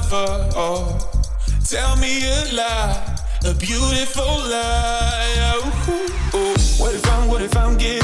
lover. Oh, tell me a lie, a beautiful lie. Oh, oh. What if I'm, what if I'm giving?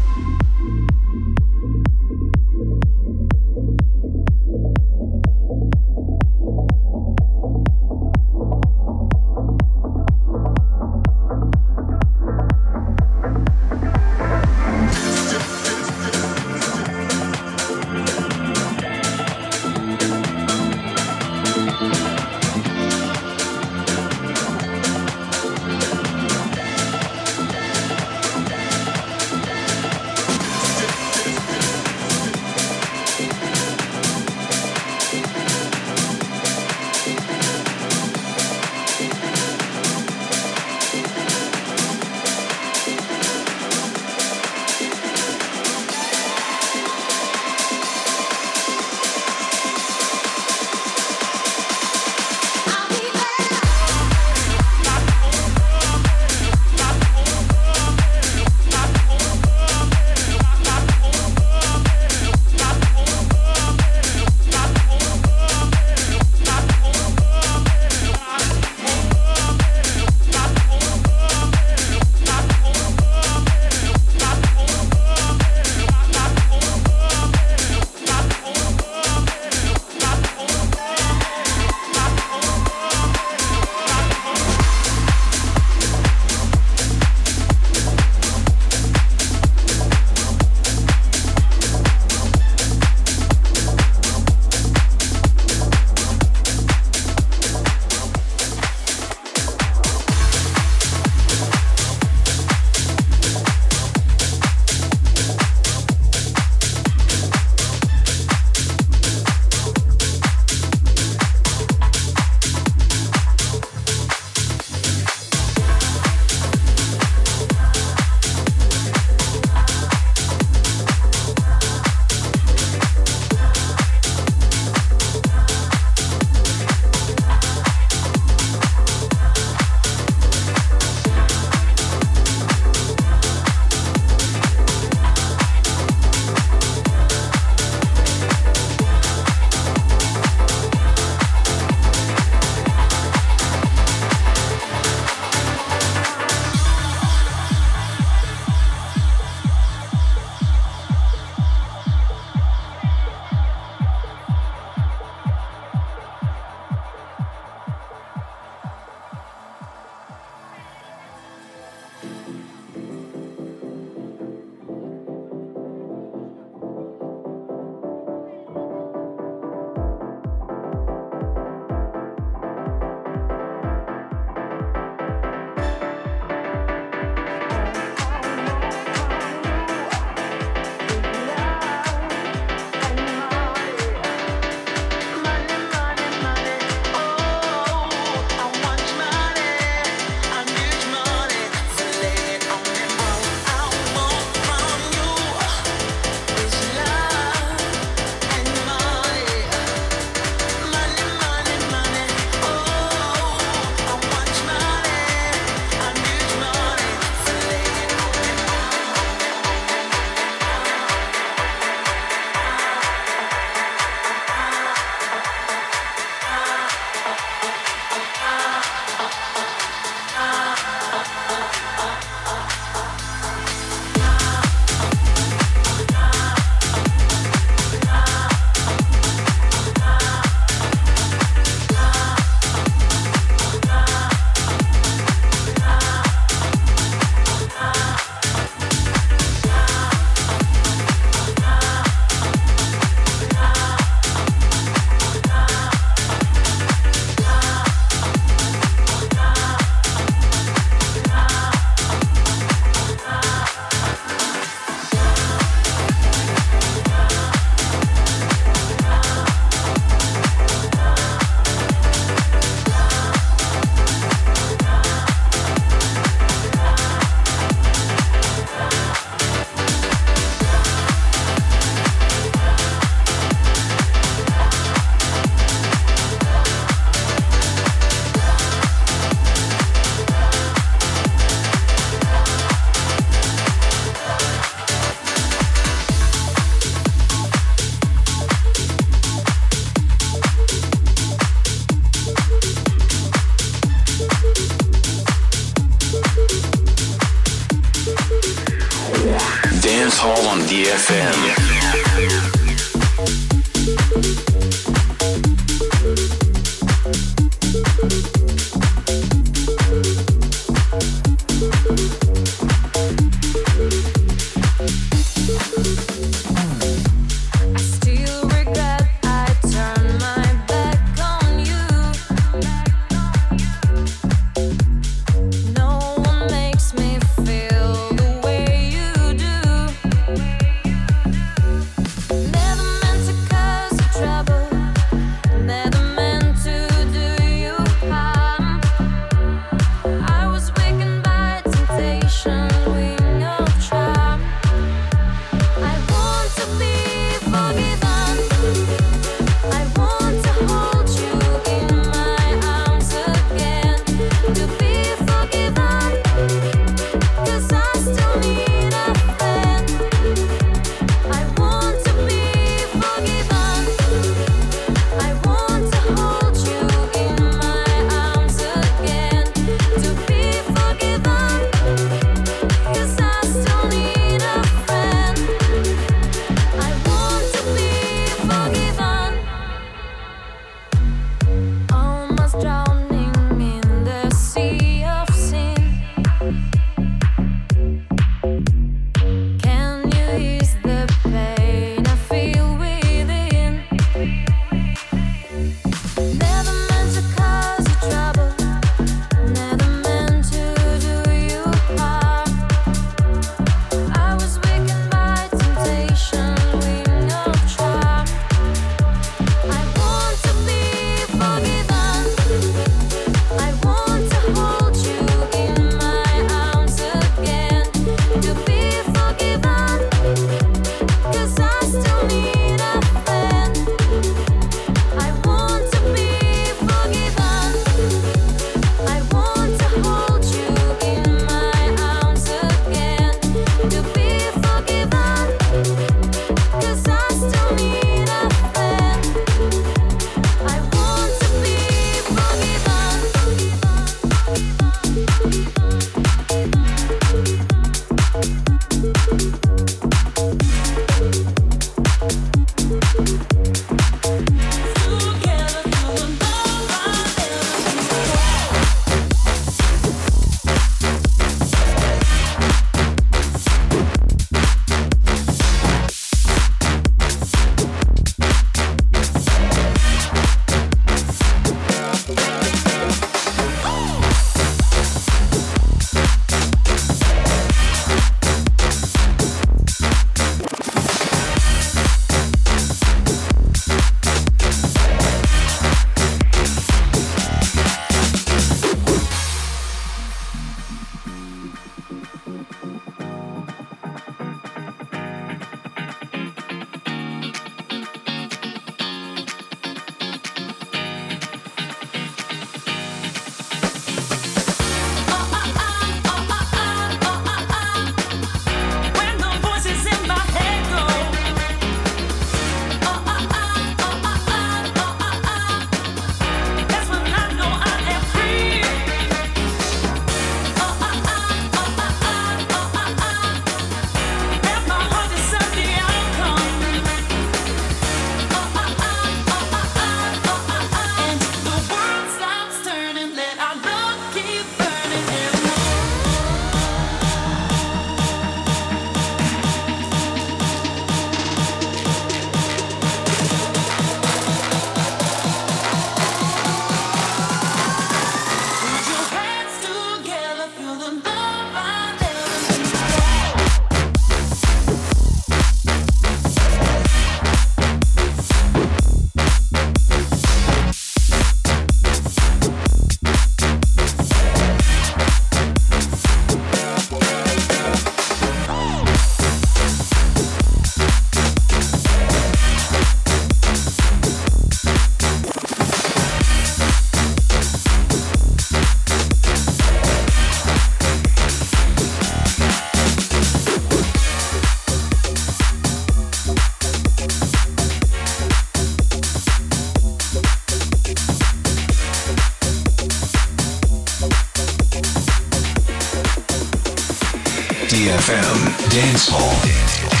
DFM Dance Hall.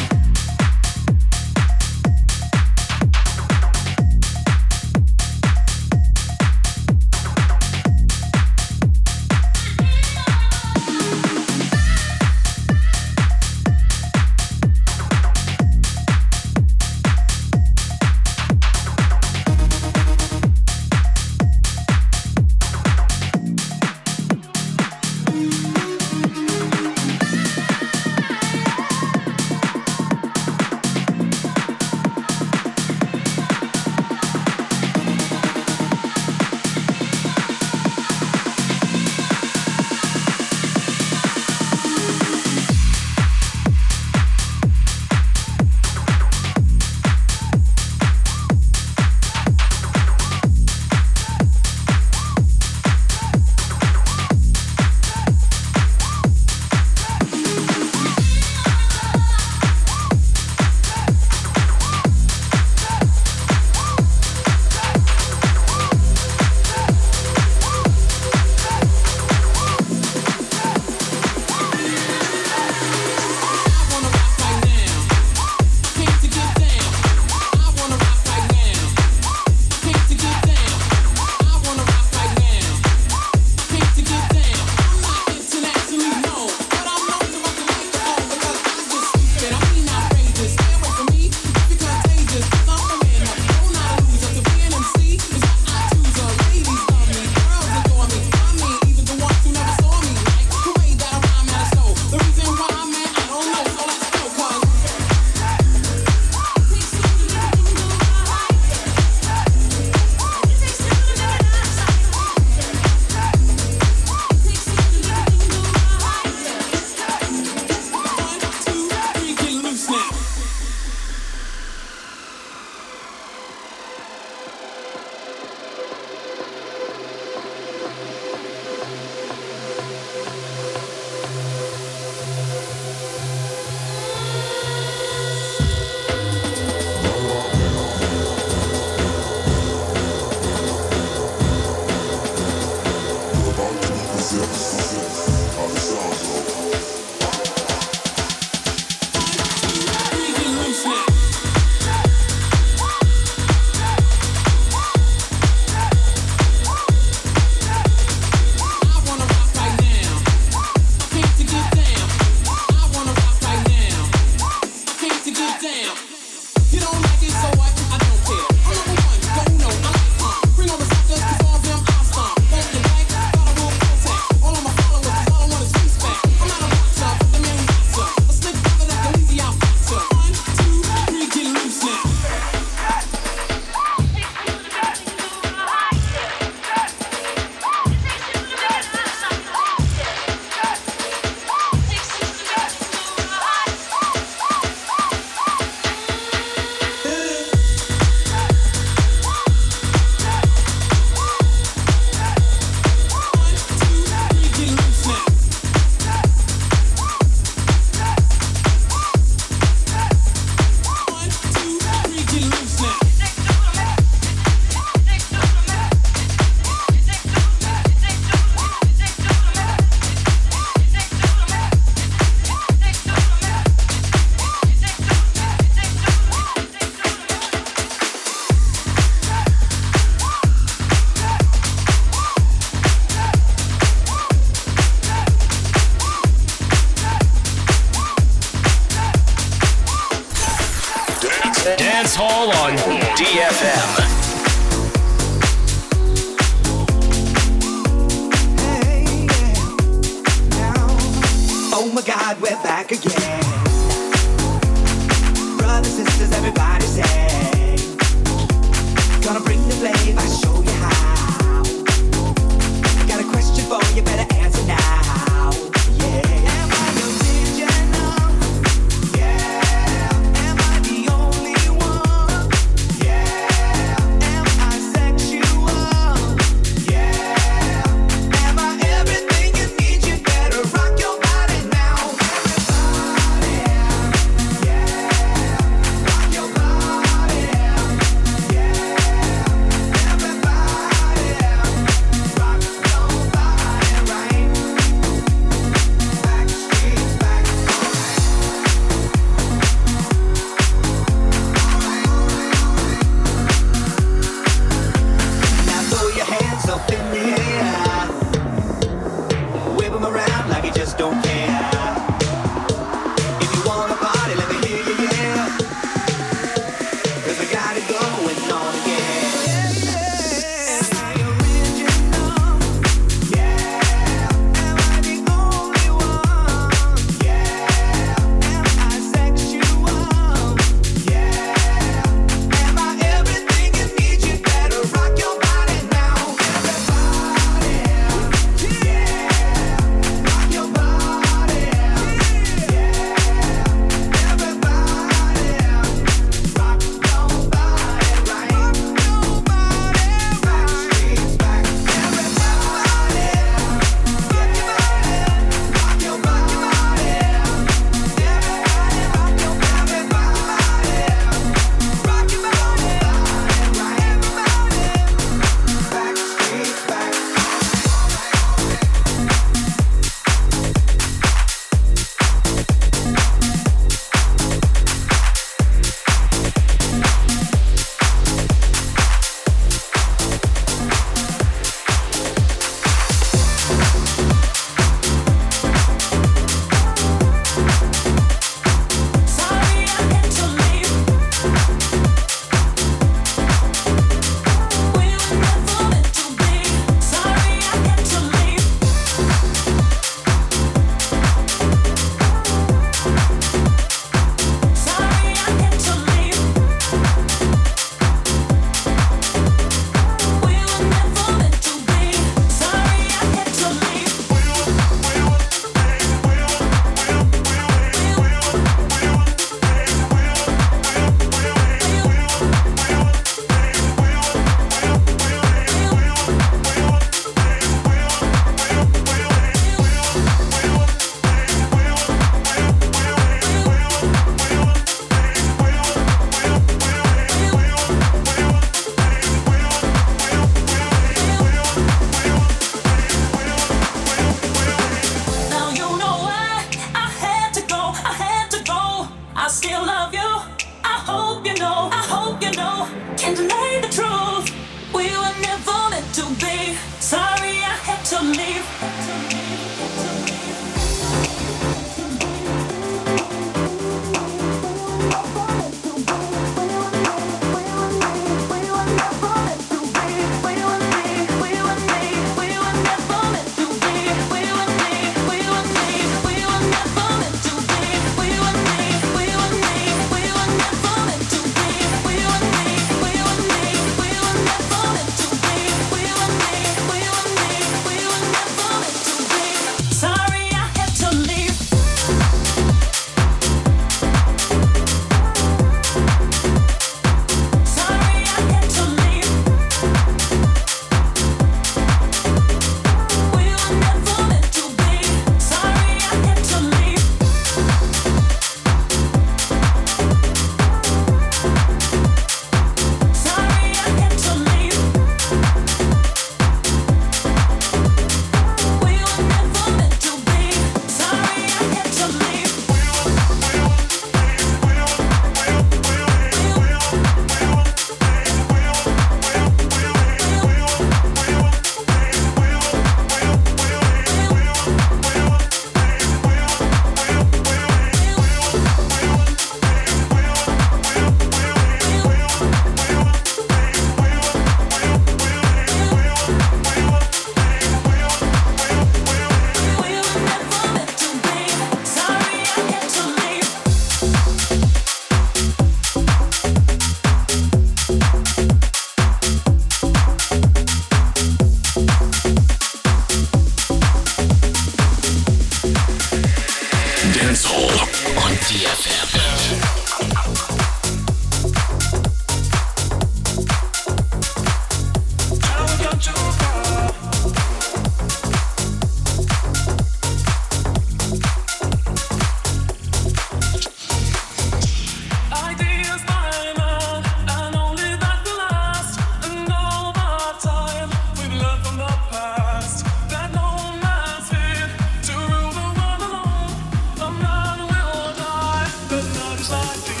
like this.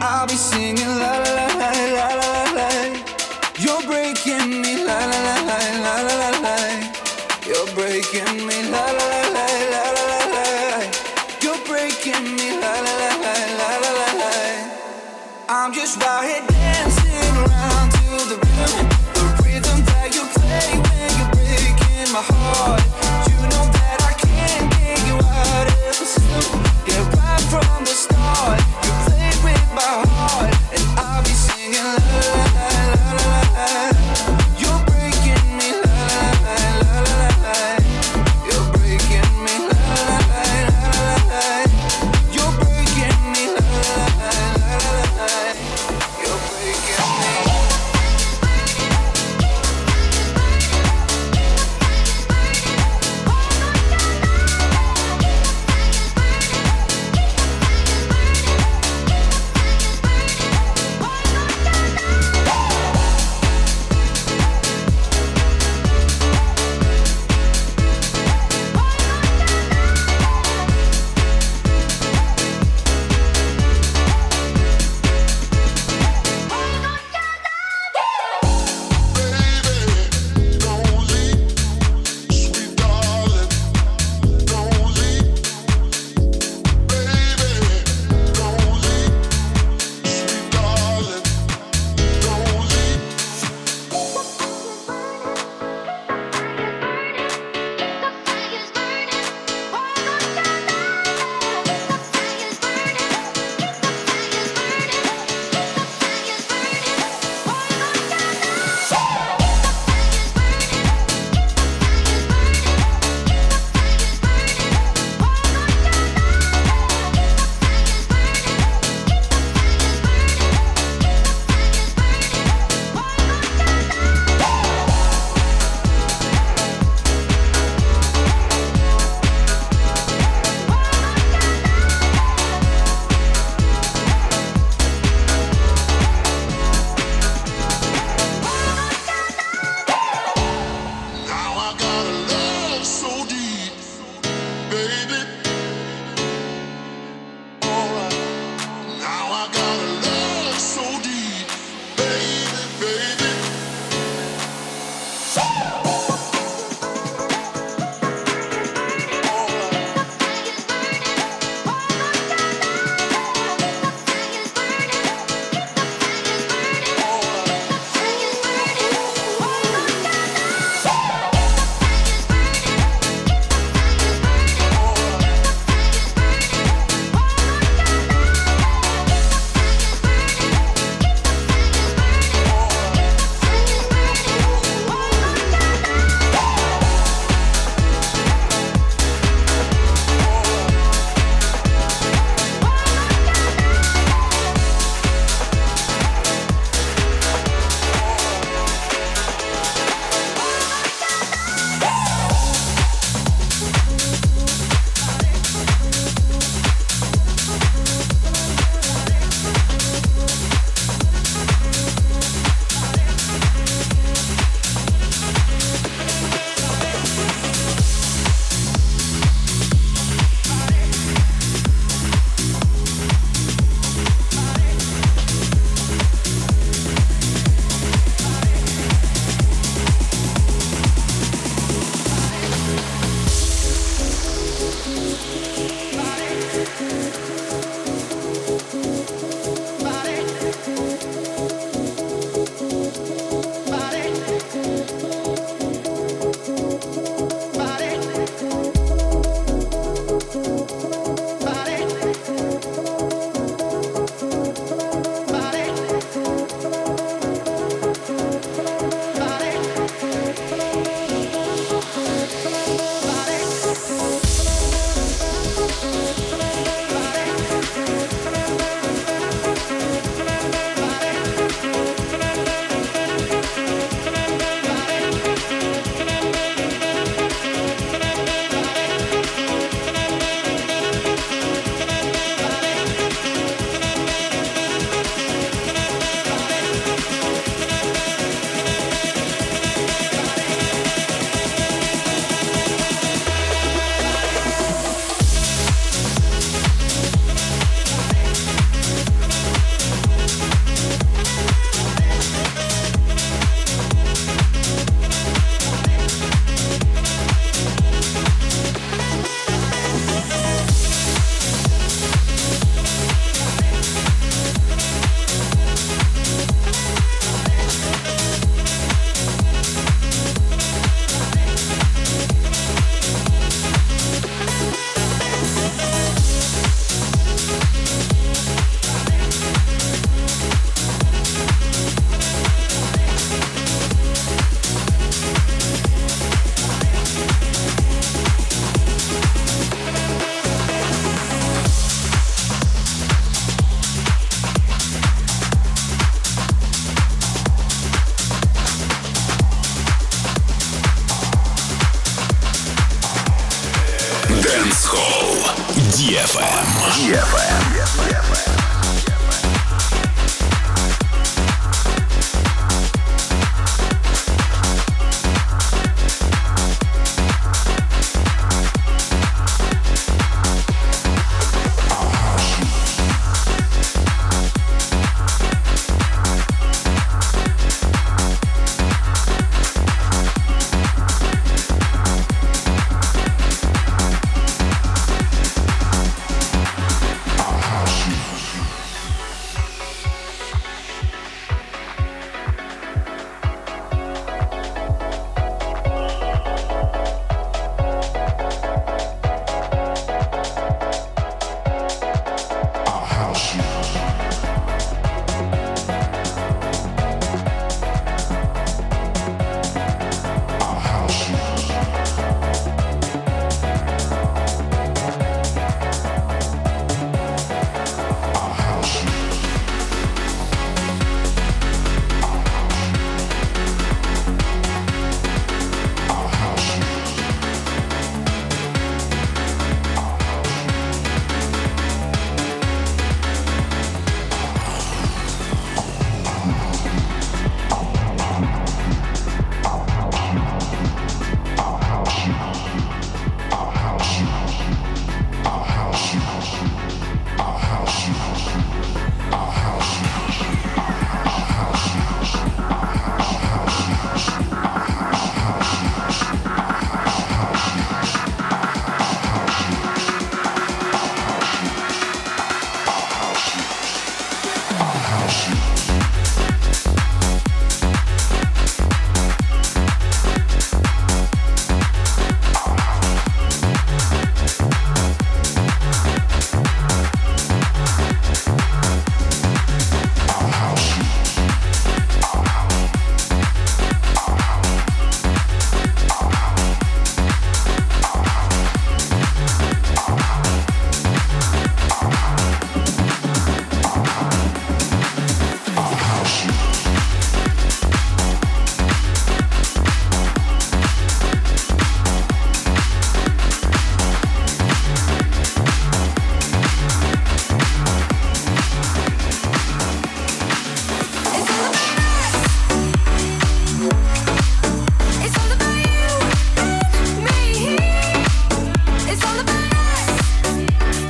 I'll be singing la la lay You're breaking me, la la la la la. la la. You're breaking me la la la la la la la. You're breaking me la la la. La lay I'm just out here dancing around to the rhythm, the rhythm that you play when you're breaking my heart. You know that I can't get you out of the system. Yeah, right from the start, my heart,